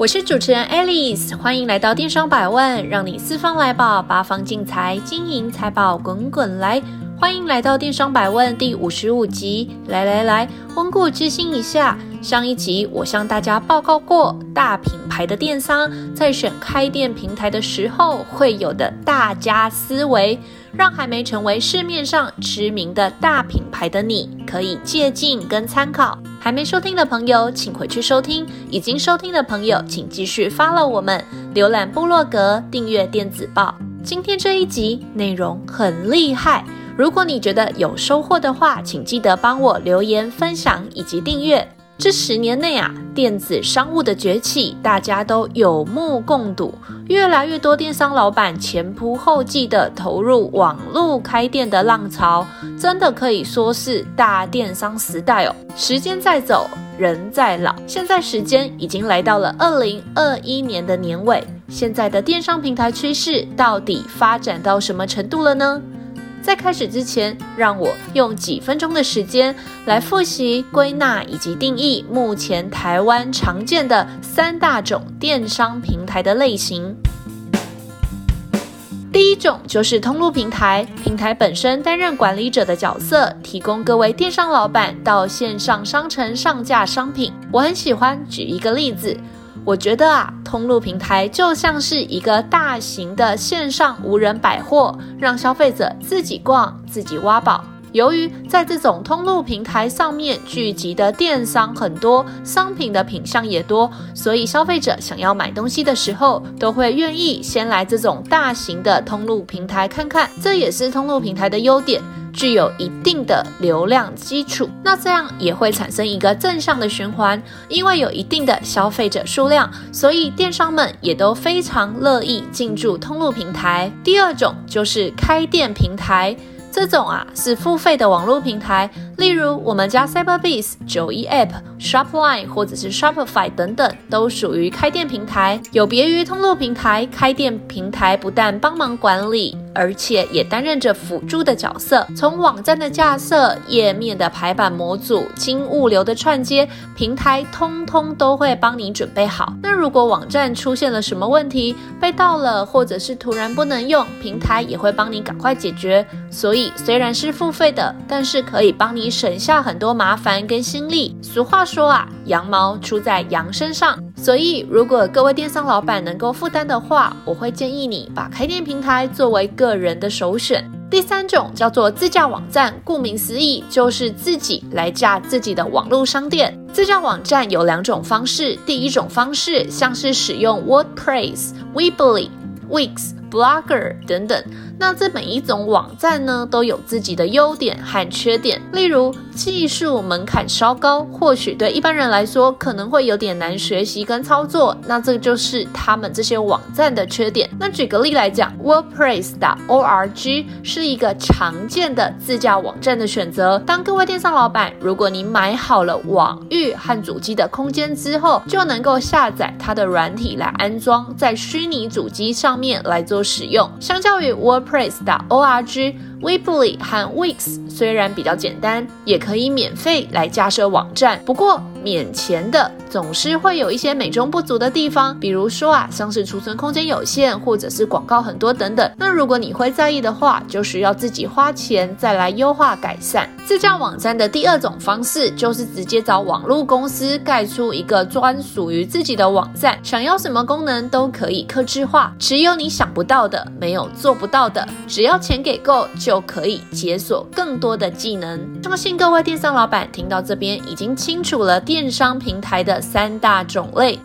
我是主持人 Alice，欢迎来到电商百万，让你四方来宝，八方进财，金银财宝滚滚来。欢迎来到电商百万第五十五集，来来来，温故知新一下。上一集我向大家报告过，大品牌的电商在选开店平台的时候会有的大家思维，让还没成为市面上知名的大品牌的你可以借鉴跟参考。还没收听的朋友，请回去收听；已经收听的朋友，请继续 follow 我们，浏览部落格，订阅电子报。今天这一集内容很厉害。如果你觉得有收获的话，请记得帮我留言、分享以及订阅。这十年内啊，电子商务的崛起，大家都有目共睹。越来越多电商老板前仆后继地投入网络开店的浪潮，真的可以说是大电商时代哦。时间在走，人在老，现在时间已经来到了二零二一年的年尾。现在的电商平台趋势到底发展到什么程度了呢？在开始之前，让我用几分钟的时间来复习、归纳以及定义目前台湾常见的三大种电商平台的类型。第一种就是通路平台，平台本身担任管理者的角色，提供各位电商老板到线上商城上架商品。我很喜欢举一个例子。我觉得啊，通路平台就像是一个大型的线上无人百货，让消费者自己逛、自己挖宝。由于在这种通路平台上面聚集的电商很多，商品的品相也多，所以消费者想要买东西的时候，都会愿意先来这种大型的通路平台看看。这也是通路平台的优点。具有一定的流量基础，那这样也会产生一个正向的循环，因为有一定的消费者数量，所以电商们也都非常乐意进驻通路平台。第二种就是开店平台。这种啊是付费的网络平台，例如我们家 Cyberbiz、九一 App、Shopline 或者是 Shopify 等等，都属于开店平台。有别于通路平台，开店平台不但帮忙管理，而且也担任着辅助的角色。从网站的架设、页面的排版模组、经物流的串接，平台通通都会帮你准备好。那如果网站出现了什么问题，被盗了，或者是突然不能用，平台也会帮你赶快解决。所以。虽然是付费的，但是可以帮你省下很多麻烦跟心力。俗话说啊，羊毛出在羊身上，所以如果各位电商老板能够负担的话，我会建议你把开店平台作为个人的首选。第三种叫做自架网站，顾名思义就是自己来架自己的网络商店。自架网站有两种方式，第一种方式像是使用 WordPress、Weebly、Wix、Blogger 等等。那这每一种网站呢，都有自己的优点和缺点。例如，技术门槛稍高，或许对一般人来说可能会有点难学习跟操作。那这就是他们这些网站的缺点。那举个例来讲，WordPress.org 是一个常见的自架网站的选择。当各位电商老板，如果你买好了网域和主机的空间之后，就能够下载它的软体来安装在虚拟主机上面来做使用。相较于 WordPress。Press.org、Weebly 和 Wix 虽然比较简单，也可以免费来架设网站，不过免钱的总是会有一些美中不足的地方，比如说啊，像是储存空间有限，或者是广告很多等等。那如果你会在意的话，就需要自己花钱再来优化改善。自驾网站的第二种方式就是直接找网络公司盖出一个专属于自己的网站，想要什么功能都可以客制化，只有你想不到的，没有做不到的，只要钱给够就可以解锁更多的技能。相信各位电商老板听到这边已经清楚了。电商平台的三大种类。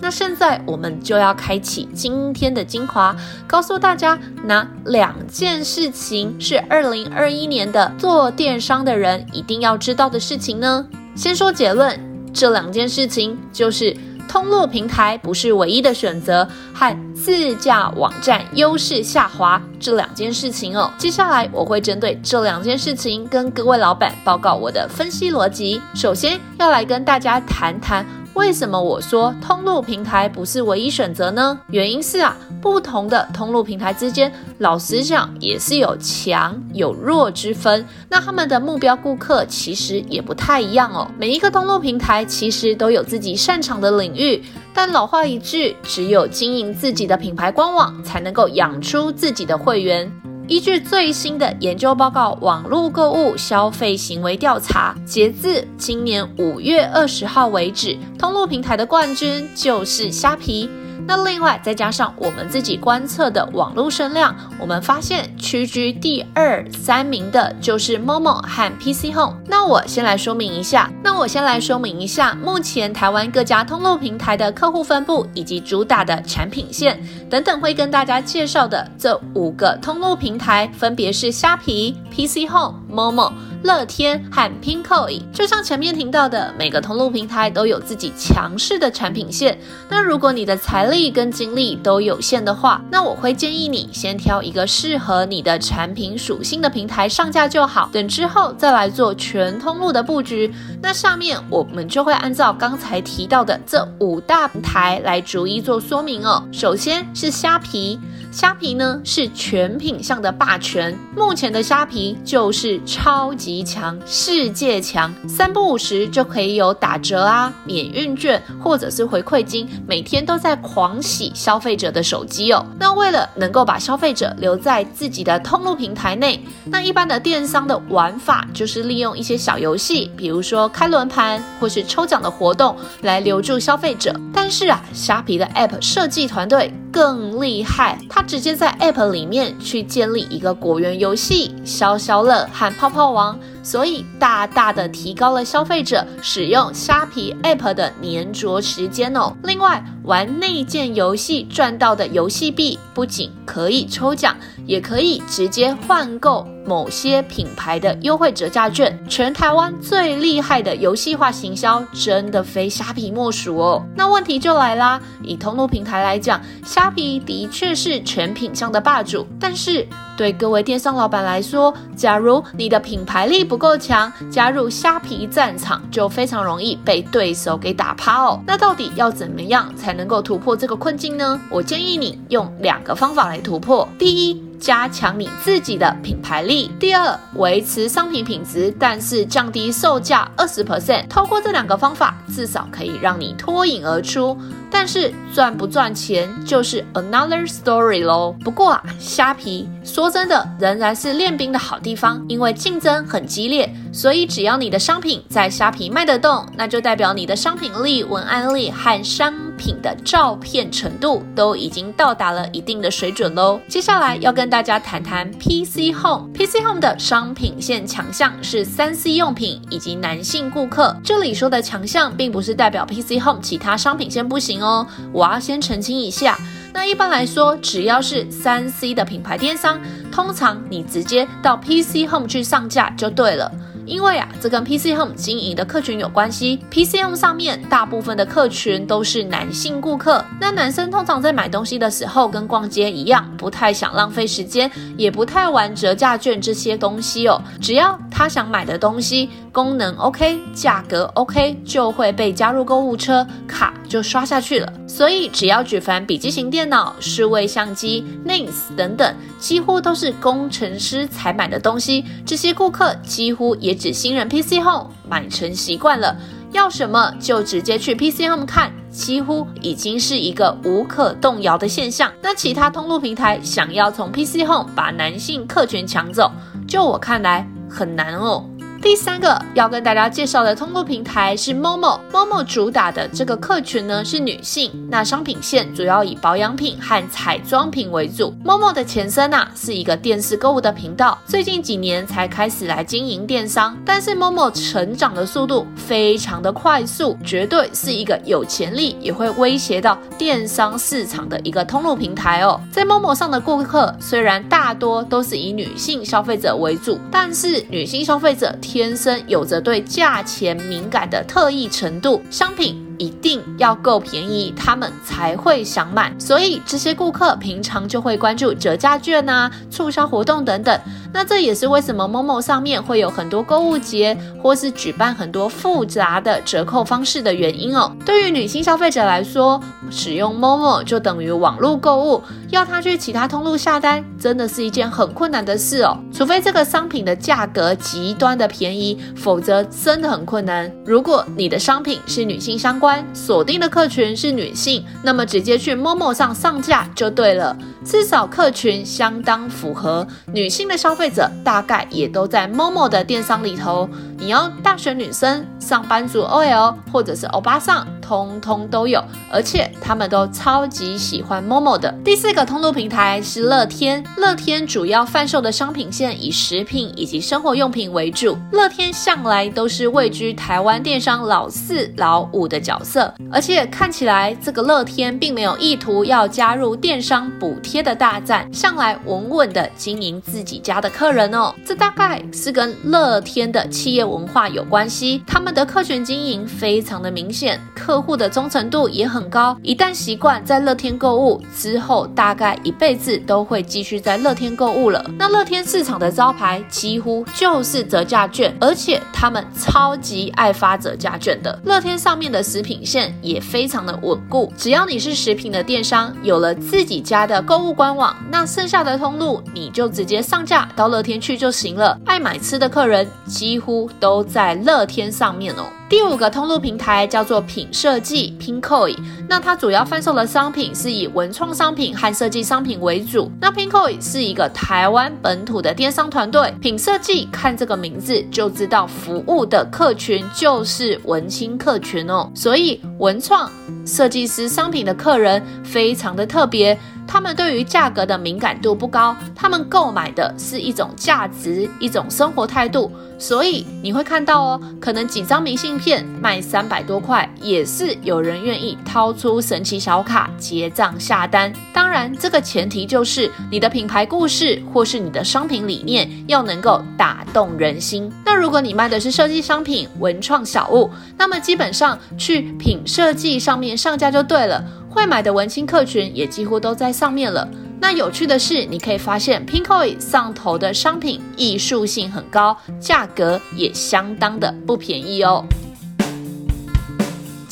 那现在我们就要开启今天的精华，告诉大家哪两件事情是二零二一年的做电商的人一定要知道的事情呢？先说结论，这两件事情就是通路平台不是唯一的选择，和自驾网站优势下滑这两件事情哦。接下来我会针对这两件事情跟各位老板报告我的分析逻辑。首先要来跟大家谈谈。为什么我说通路平台不是唯一选择呢？原因是啊，不同的通路平台之间，老实讲也是有强有弱之分。那他们的目标顾客其实也不太一样哦。每一个通路平台其实都有自己擅长的领域，但老话一句，只有经营自己的品牌官网，才能够养出自己的会员。依据最新的研究报告，网络购物消费行为调查，截至今年五月二十号为止，通路平台的冠军就是虾皮。那另外再加上我们自己观测的网络声量，我们发现屈居第二、三名的就是 Momo 和 PC Home。那我先来说明一下，那我先来说明一下，目前台湾各家通路平台的客户分布以及主打的产品线等等，会跟大家介绍的这五个通路平台分别是虾皮、PC Home、Momo。乐天和 PINKO，就像前面提到的，每个通路平台都有自己强势的产品线。那如果你的财力跟精力都有限的话，那我会建议你先挑一个适合你的产品属性的平台上架就好，等之后再来做全通路的布局。那下面我们就会按照刚才提到的这五大平台来逐一做说明哦。首先是虾皮。虾皮呢是全品项的霸权，目前的虾皮就是超级强、世界强，三不五时就可以有打折啊、免运券或者是回馈金，每天都在狂洗消费者的手机哦。那为了能够把消费者留在自己的通路平台内，那一般的电商的玩法就是利用一些小游戏，比如说开轮盘或是抽奖的活动来留住消费者。但是啊，虾皮的 App 设计团队更厉害，他直接在 App 里面去建立一个果园游戏、消消乐和泡泡王。所以大大的提高了消费者使用虾皮 App 的黏着时间哦。另外，玩内建游戏赚到的游戏币，不仅可以抽奖，也可以直接换购某些品牌的优惠折价券。全台湾最厉害的游戏化行销，真的非虾皮莫属哦。那问题就来啦，以通路平台来讲，虾皮的确是全品项的霸主，但是对各位电商老板来说，假如你的品牌力不够强，加入虾皮战场就非常容易被对手给打趴哦。那到底要怎么样才能够突破这个困境呢？我建议你用两个方法来突破。第一，加强你自己的品牌力；第二，维持商品品质，但是降低售价二十 percent。透过这两个方法，至少可以让你脱颖而出。但是赚不赚钱就是 another story 喽。不过啊，虾皮说真的仍然是练兵的好地方，因为竞争很激烈，所以只要你的商品在虾皮卖得动，那就代表你的商品力、文案力和商品的照片程度都已经到达了一定的水准喽。接下来要跟大家谈谈 PC Home。PC Home 的商品线强项是 3C 用品以及男性顾客。这里说的强项，并不是代表 PC Home 其他商品线不行。哦，我要先澄清一下。那一般来说，只要是三 C 的品牌电商，通常你直接到 PC Home 去上架就对了。因为啊，这跟 PC Home 经营的客群有关系。PC Home 上面大部分的客群都是男性顾客，那男生通常在买东西的时候跟逛街一样，不太想浪费时间，也不太玩折价券这些东西哦。只要他想买的东西功能 OK，价格 OK，就会被加入购物车，卡就刷下去了。所以只要举凡笔记型电脑、数位相机、NIS 等等，几乎都是工程师才买的东西，这些顾客几乎也。指新人 PC Home 买成习惯了，要什么就直接去 PC Home 看，几乎已经是一个无可动摇的现象。那其他通路平台想要从 PC Home 把男性客群抢走，就我看来很难哦。第三个要跟大家介绍的通路平台是 Momo。Momo 主打的这个客群呢是女性，那商品线主要以保养品和彩妆品为主。Momo 的前身啊是一个电视购物的频道，最近几年才开始来经营电商，但是 Momo 成长的速度非常的快速，绝对是一个有潜力也会威胁到电商市场的一个通路平台哦。在 Momo 上的顾客虽然大多都是以女性消费者为主，但是女性消费者。天生有着对价钱敏感的特异程度，商品一定要够便宜，他们才会想买。所以这些顾客平常就会关注折价券啊、促销活动等等。那这也是为什么 Momo 上面会有很多购物节，或是举办很多复杂的折扣方式的原因哦。对于女性消费者来说，使用 Momo 就等于网络购物，要她去其他通路下单，真的是一件很困难的事哦。除非这个商品的价格极端的便宜，否则真的很困难。如果你的商品是女性相关，锁定的客群是女性，那么直接去 Momo 上上架就对了，至少客群相当符合女性的消消费者，大概也都在某某的电商里头。你要大学女生、上班族 OL 或者是欧巴桑。通通都有，而且他们都超级喜欢 Momo 的。第四个通路平台是乐天，乐天主要贩售的商品线以食品以及生活用品为主。乐天向来都是位居台湾电商老四、老五的角色，而且看起来这个乐天并没有意图要加入电商补贴的大战，向来稳稳的经营自己家的客人哦。这大概是跟乐天的企业文化有关系，他们的客群经营非常的明显，客户的忠诚度也很高，一旦习惯在乐天购物之后，大概一辈子都会继续在乐天购物了。那乐天市场的招牌几乎就是折价券，而且他们超级爱发折价券的。乐天上面的食品线也非常的稳固，只要你是食品的电商，有了自己家的购物官网，那剩下的通路你就直接上架到乐天去就行了。爱买吃的客人几乎都在乐天上面哦。第五个通路平台叫做品设计 Pinkoi，那它主要贩售的商品是以文创商品和设计商品为主。那 Pinkoi 是一个台湾本土的电商团队，品设计看这个名字就知道服务的客群就是文青客群哦，所以文创设计师商品的客人非常的特别。他们对于价格的敏感度不高，他们购买的是一种价值，一种生活态度。所以你会看到哦，可能几张明信片卖三百多块，也是有人愿意掏出神奇小卡结账下单。当然，这个前提就是你的品牌故事或是你的商品理念要能够打动人心。那如果你卖的是设计商品、文创小物，那么基本上去品设计上面上架就对了。会买的文青客群也几乎都在上面了。那有趣的是，你可以发现 Pinkoi 上头的商品艺术性很高，价格也相当的不便宜哦。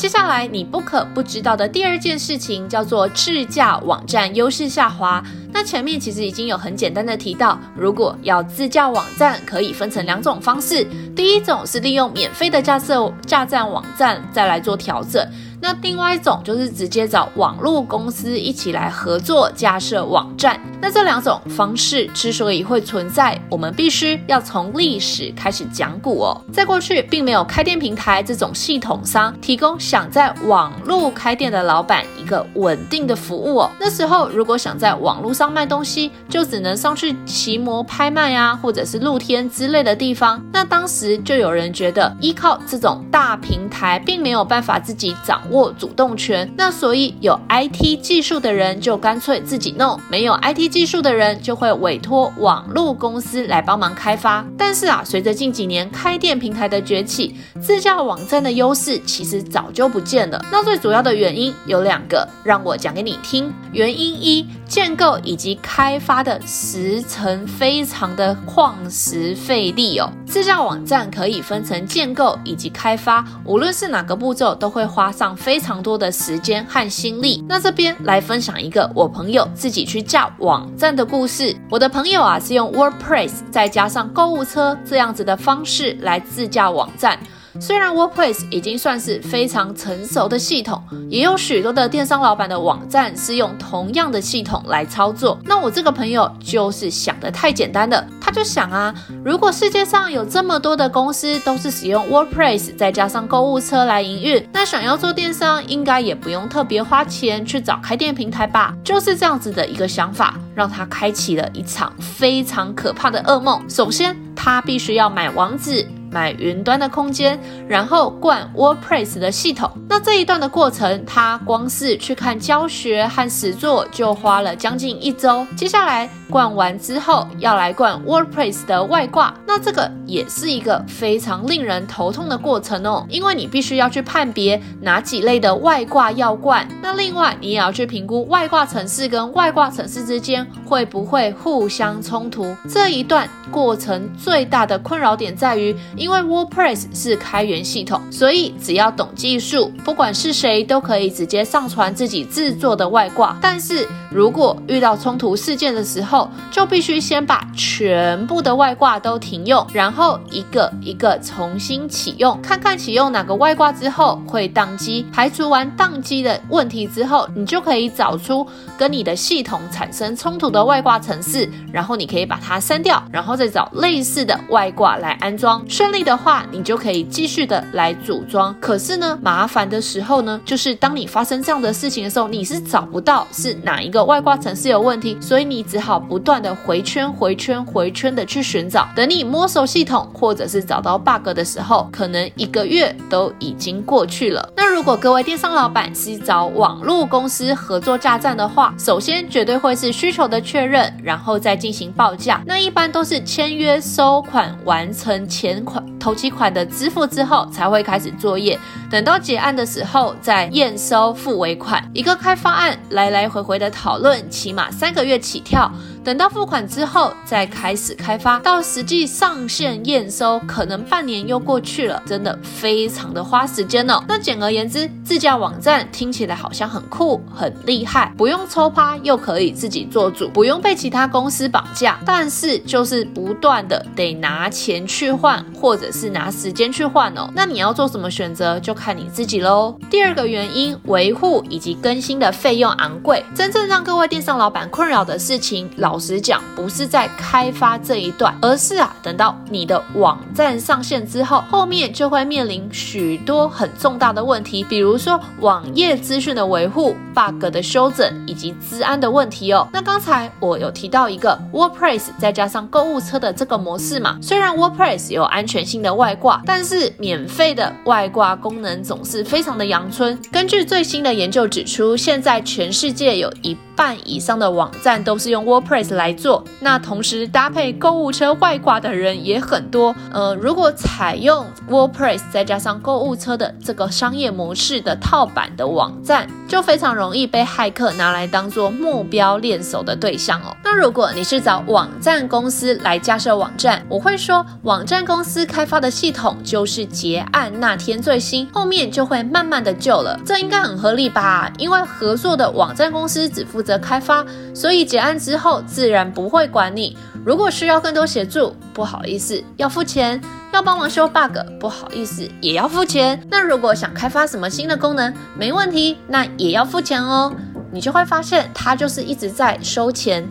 接下来你不可不知道的第二件事情叫做自驾网站优势下滑。那前面其实已经有很简单的提到，如果要自驾网站，可以分成两种方式。第一种是利用免费的架设架站网站再来做调整。那另外一种就是直接找网络公司一起来合作架设网站。那这两种方式之所以会存在，我们必须要从历史开始讲古哦。在过去，并没有开店平台这种系统商提供想在网络开店的老板一个稳定的服务哦。那时候，如果想在网络上卖东西，就只能上去骑摩拍卖啊，或者是露天之类的地方。那当时就有人觉得，依靠这种大平台，并没有办法自己掌握。主动权，那所以有 IT 技术的人就干脆自己弄，没有 IT 技术的人就会委托网络公司来帮忙开发。但是啊，随着近几年开店平台的崛起，自驾网站的优势其实早就不见了。那最主要的原因有两个，让我讲给你听。原因一，建构以及开发的时程非常的旷时费力哦。自驾网站可以分成建构以及开发，无论是哪个步骤都会花上。非常多的时间和心力。那这边来分享一个我朋友自己去架网站的故事。我的朋友啊，是用 WordPress 再加上购物车这样子的方式来自架网站。虽然 WordPress 已经算是非常成熟的系统，也有许多的电商老板的网站是用同样的系统来操作。那我这个朋友就是想得太简单了，他就想啊，如果世界上有这么多的公司都是使用 WordPress 再加上购物车来营运，那想要做电商应该也不用特别花钱去找开店平台吧？就是这样子的一个想法，让他开启了一场非常可怕的噩梦。首先，他必须要买网址。买云端的空间，然后灌 WordPress 的系统。那这一段的过程，他光是去看教学和实作就花了将近一周。接下来灌完之后，要来灌 WordPress 的外挂，那这个也是一个非常令人头痛的过程哦，因为你必须要去判别哪几类的外挂要灌。那另外，你也要去评估外挂程式跟外挂程式之间会不会互相冲突。这一段过程最大的困扰点在于，因为 WordPress 是开源系统，所以只要懂技术，不管是谁都可以直接上传自己制作的外挂。但是如果遇到冲突事件的时候，就必须先把全部的外挂都停用，然后一个一个重新启用，看看启用哪个外挂之后会宕机。排除完宕机的问题之后，你就可以找出跟你的系统产生冲突的外挂程式，然后你可以把它删掉，然后再找类似的外挂来安装。顺顺利的话，你就可以继续的来组装。可是呢，麻烦的时候呢，就是当你发生这样的事情的时候，你是找不到是哪一个外挂程式有问题，所以你只好不断的回圈、回圈、回圈的去寻找。等你摸熟系统，或者是找到 bug 的时候，可能一个月都已经过去了。那如果各位电商老板是找网络公司合作架站的话，首先绝对会是需求的确认，然后再进行报价。那一般都是签约收款完成前款投期款的支付之后，才会开始作业。等到结案的时候，再验收付尾款。一个开发案来来回回的讨论，起码三个月起跳。等到付款之后，再开始开发，到实际上线验收，可能半年又过去了，真的非常的花时间哦。那简而言之，自驾网站听起来好像很酷、很厉害，不用抽趴，又可以自己做主，不用被其他公司绑架，但是就是不断的得拿钱去换，或者是拿时间去换哦。那你要做什么选择，就看你自己喽。第二个原因，维护以及更新的费用昂贵，真正让各位电商老板困扰的事情，老。老实讲，不是在开发这一段，而是啊，等到你的网站上线之后，后面就会面临许多很重大的问题，比如说网页资讯的维护、bug 的修整以及资安的问题哦。那刚才我有提到一个 WordPress 再加上购物车的这个模式嘛，虽然 WordPress 有安全性的外挂，但是免费的外挂功能总是非常的阳春。根据最新的研究指出，现在全世界有一半以上的网站都是用 WordPress 来做，那同时搭配购物车外挂的人也很多。呃，如果采用 WordPress 再加上购物车的这个商业模式的套版的网站，就非常容易被骇客拿来当做目标练手的对象哦。那如果你是找网站公司来架设网站，我会说，网站公司开发的系统就是结案那天最新，后面就会慢慢的旧了，这应该很合理吧？因为合作的网站公司只负责开发，所以结案之后自然不会管你。如果需要更多协助，不好意思，要付钱；要帮忙修 bug，不好意思，也要付钱。那如果想开发什么新的功能，没问题，那也要付钱哦。你就会发现，它就是一直在收钱。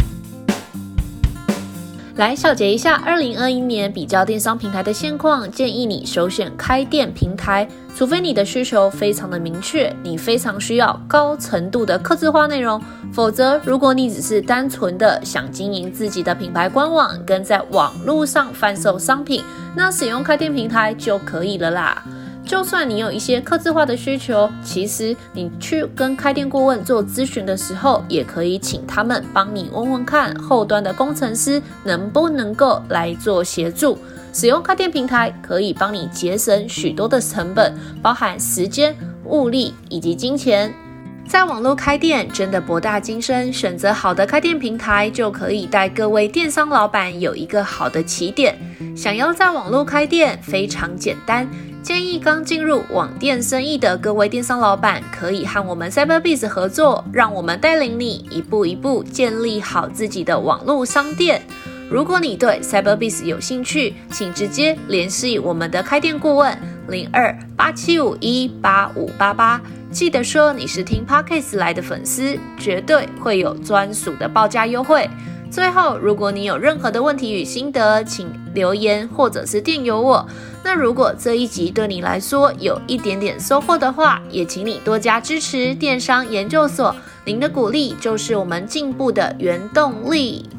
来小结一下，二零二一年比较电商平台的现况，建议你首选开店平台，除非你的需求非常的明确，你非常需要高程度的客制化内容，否则如果你只是单纯的想经营自己的品牌官网，跟在网络上贩售商品，那使用开店平台就可以了啦。就算你有一些客制化的需求，其实你去跟开店顾问做咨询的时候，也可以请他们帮你问问看后端的工程师能不能够来做协助。使用开店平台可以帮你节省许多的成本，包含时间、物力以及金钱。在网络开店真的博大精深，选择好的开店平台就可以带各位电商老板有一个好的起点。想要在网络开店非常简单。建议刚进入网店生意的各位电商老板，可以和我们 Cyberbiz 合作，让我们带领你一步一步建立好自己的网络商店。如果你对 Cyberbiz 有兴趣，请直接联系我们的开店顾问零二八七五一八五八八，记得说你是听 Podcast 来的粉丝，绝对会有专属的报价优惠。最后，如果你有任何的问题与心得，请留言或者是电邮我。那如果这一集对你来说有一点点收获的话，也请你多加支持电商研究所。您的鼓励就是我们进步的原动力。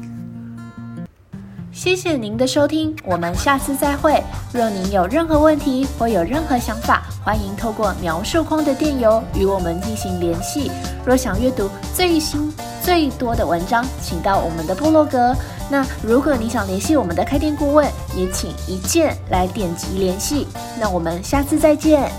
谢谢您的收听，我们下次再会。若您有任何问题或有任何想法，欢迎透过描述框的电邮与我们进行联系。若想阅读最新最多的文章，请到我们的部落格。那如果你想联系我们的开店顾问，也请一键来点击联系。那我们下次再见。